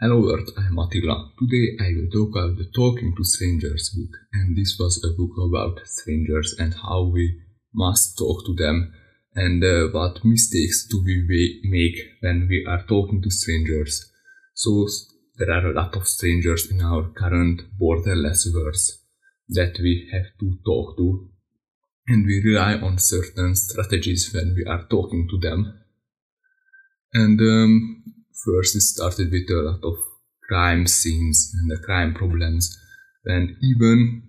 Hello Earth, I'm Attila. Today I will talk about the Talking to Strangers book, and this was a book about strangers and how we must talk to them and uh, what mistakes do we make when we are talking to strangers. So there are a lot of strangers in our current borderless world that we have to talk to, and we rely on certain strategies when we are talking to them. And um, first it started with a lot of crime scenes and the crime problems when even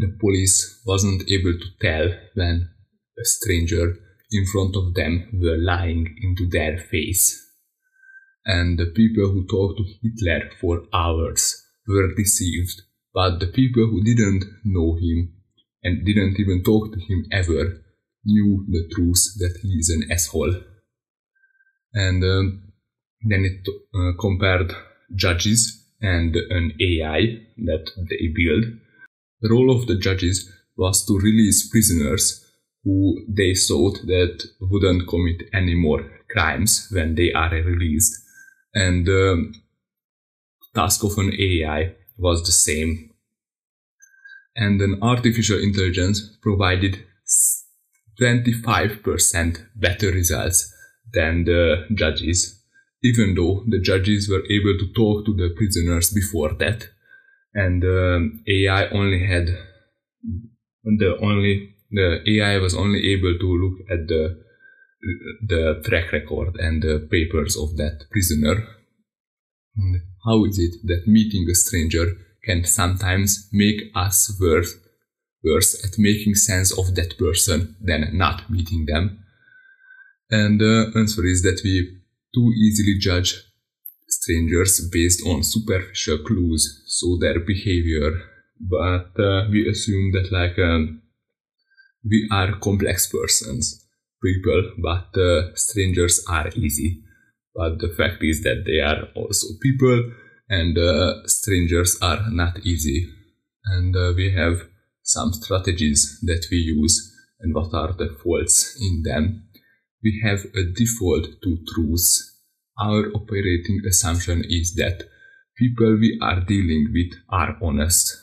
the police wasn't able to tell when a stranger in front of them were lying into their face. And the people who talked to Hitler for hours were deceived, but the people who didn't know him and didn't even talk to him ever knew the truth that he is an asshole. And um, then it uh, compared judges and an AI that they build. The role of the judges was to release prisoners who they thought that wouldn't commit any more crimes when they are released. And the um, task of an AI was the same. And an artificial intelligence provided 25% better results than the judges even though the judges were able to talk to the prisoners before that and um, AI only had the only the AI was only able to look at the the track record and the papers of that prisoner. How is it that meeting a stranger can sometimes make us worse, worse at making sense of that person than not meeting them? And the answer is that we too easily judge strangers based on superficial clues, so their behavior. But uh, we assume that like um, we are complex persons, people, but uh, strangers are easy. But the fact is that they are also people, and uh, strangers are not easy. And uh, we have some strategies that we use, and what are the faults in them we have a default to truth. Our operating assumption is that people we are dealing with are honest.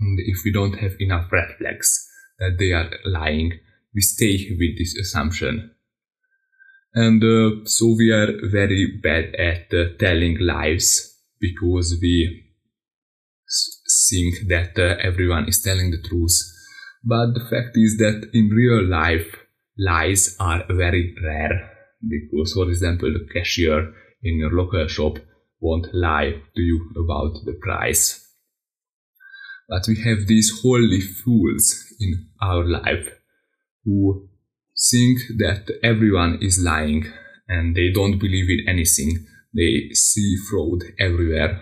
And if we don't have enough red flags that they are lying, we stay with this assumption. And uh, so we are very bad at uh, telling lies because we think that uh, everyone is telling the truth. But the fact is that in real life, lies are very rare because, for example, the cashier in your local shop won't lie to you about the price. But we have these holy fools in our life who think that everyone is lying and they don't believe in anything. They see fraud everywhere.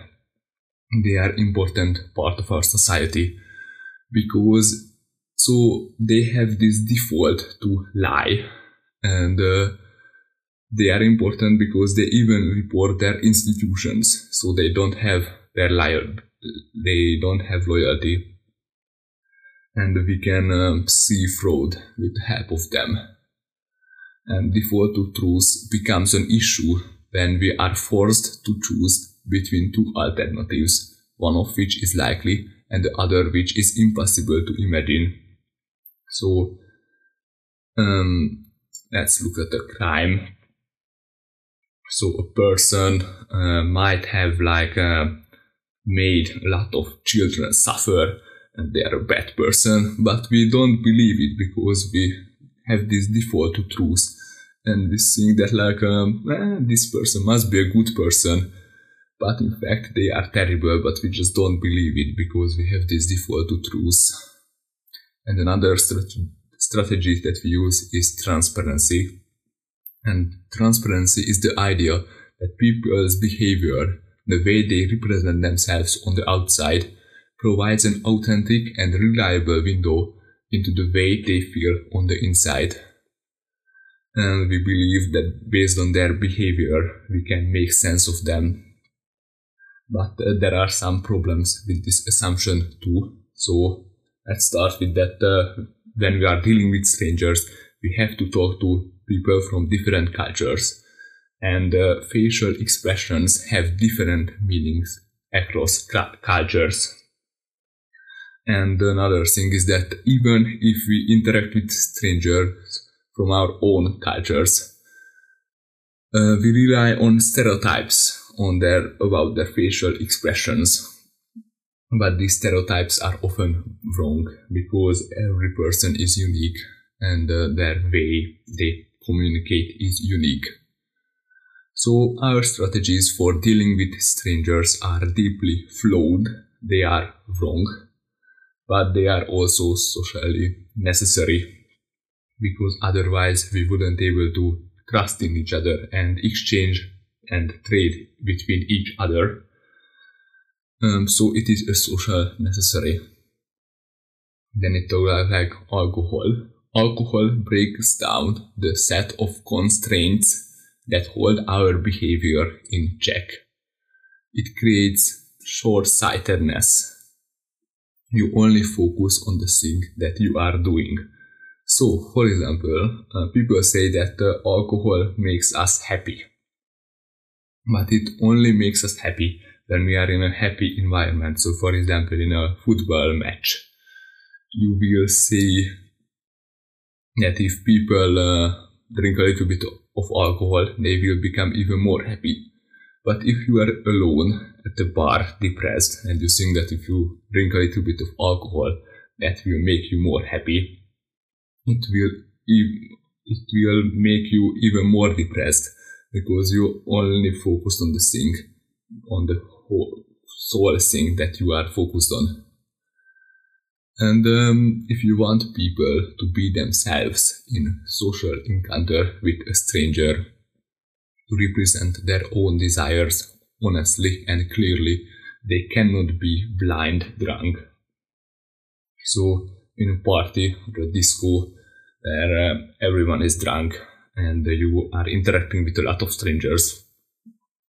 They are important part of our society because so they have this default to lie and uh, they are important because they even report their institutions so they don't have their liar they don't have loyalty. And we can um, see fraud with the help of them. And default to truth becomes an issue when we are forced to choose between two alternatives one of which is likely and the other which is impossible to imagine. So um, let's look at the crime. So a person uh, might have like uh, made a lot of children suffer and they are a bad person, but we don't believe it because we have this default to truth and we think that like um, eh, this person must be a good person but in fact they are terrible but we just don't believe it because we have this default to truth and another strategy that we use is transparency. And transparency is the idea that people's behavior, the way they represent themselves on the outside, provides an authentic and reliable window into the way they feel on the inside. And we believe that based on their behavior, we can make sense of them. But uh, there are some problems with this assumption too. So let's start with that uh, when we are dealing with strangers we have to talk to people from different cultures and uh, facial expressions have different meanings across cultures. And another thing is that even if we interact with strangers from our own cultures, uh, we rely on stereotypes on their about their facial expressions. But these stereotypes are often wrong because every person is unique and uh, their way they communicate is unique. So our strategies for dealing with strangers are deeply flawed. They are wrong but they are also socially necessary because otherwise we wouldn't be able to trust in each other and exchange and trade between each other. Um, so it is a social necessary. Then it talks like alcohol. Alcohol breaks down the set of constraints that hold our behavior in check. It creates short-sightedness you only focus on the thing that you are doing. So, for example, uh, people say that uh, alcohol makes us happy. But it only makes us happy when we are in a happy environment. So, for example, in a football match, you will see that if people uh, drink a little bit of alcohol, they will become even more happy. But if you are alone at the bar, depressed, and you think that if you drink a little bit of alcohol, that will make you more happy, it will it will make you even more depressed because you only focused on the thing, on the whole sole thing that you are focused on. And um, if you want people to be themselves in social encounter with a stranger, to represent their own desires honestly and clearly. They cannot be blind drunk. So, in a party or a disco where uh, everyone is drunk and you are interacting with a lot of strangers,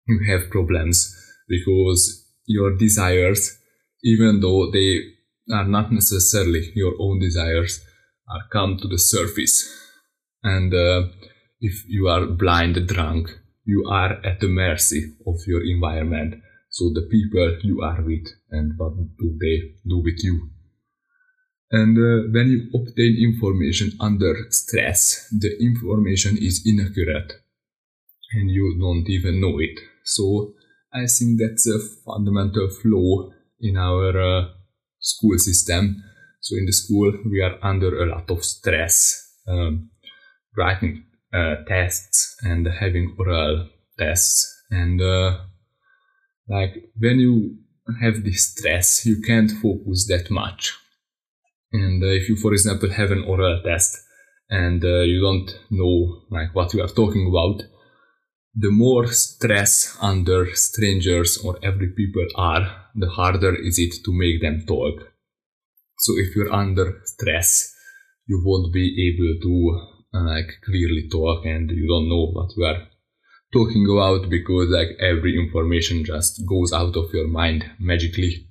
you have problems because your desires, even though they are not necessarily your own desires, are come to the surface. And uh, if you are blind drunk, you are at the mercy of your environment. So the people you are with and what do they do with you. And uh, when you obtain information under stress, the information is inaccurate and you don't even know it. So I think that's a fundamental flaw in our uh, school system. So in the school, we are under a lot of stress, um, writing uh, tests and having oral tests and uh, like when you have this stress you can't focus that much and uh, if you for example have an oral test and uh, you don't know like what you are talking about the more stress under strangers or every people are the harder is it to make them talk. So if you're under stress you won't be able to like clearly talk and you don't know what you are talking about because like every information just goes out of your mind magically.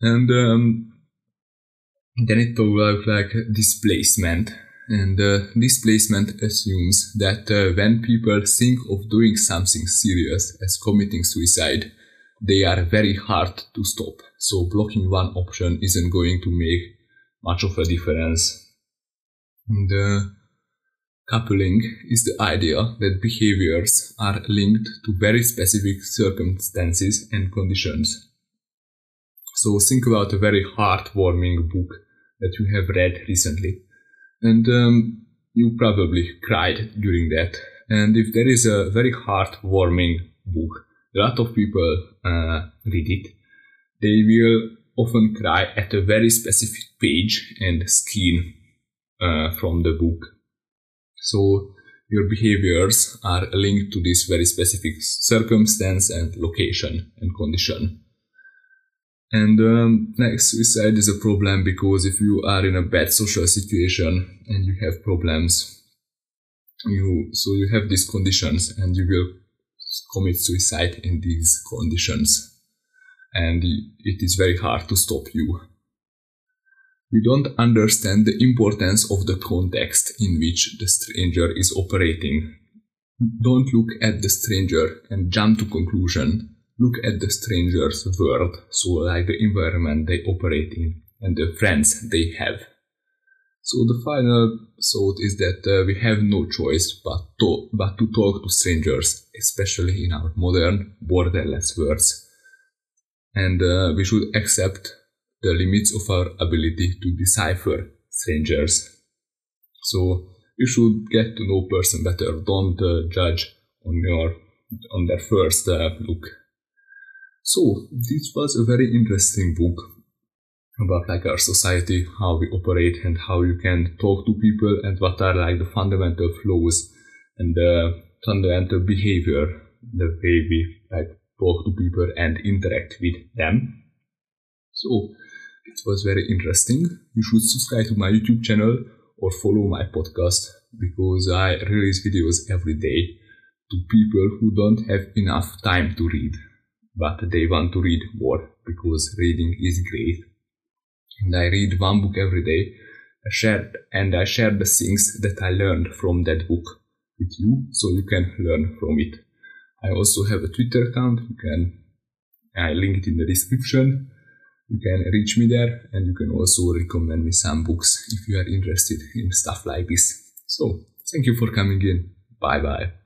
And um, then it talks about like displacement and uh, displacement assumes that uh, when people think of doing something serious as committing suicide they are very hard to stop so blocking one option isn't going to make much of a difference the coupling is the idea that behaviors are linked to very specific circumstances and conditions. So think about a very heartwarming book that you have read recently. And um, you probably cried during that. And if there is a very heartwarming book, a lot of people uh, read it, they will often cry at a very specific page and scene uh, from the book. So your behaviors are linked to this very specific circumstance and location and condition. And um, next, suicide is a problem because if you are in a bad social situation and you have problems, you so you have these conditions and you will commit suicide in these conditions, and it is very hard to stop you we don't understand the importance of the context in which the stranger is operating. don't look at the stranger and jump to conclusion. Look at the stranger's world, so like the environment they operate in and the friends they have. So the final thought is that uh, we have no choice but to, but to talk to strangers, especially in our modern borderless worlds. And uh, we should accept the limits of our ability to decipher strangers. So you should get to know person better. Don't uh, judge on your on their first uh, look. So this was a very interesting book about like our society, how we operate, and how you can talk to people, and what are like the fundamental flows and the fundamental behavior, the way we like talk to people and interact with them. So it was very interesting. You should subscribe to my YouTube channel or follow my podcast because I release videos every day to people who don't have enough time to read, but they want to read more because reading is great. And I read one book every day. I share and I share the things that I learned from that book with you, so you can learn from it. I also have a Twitter account. You can I link it in the description you can reach me there and you can also recommend me some books if you are interested in stuff like this. So, thank you for coming in. Bye bye.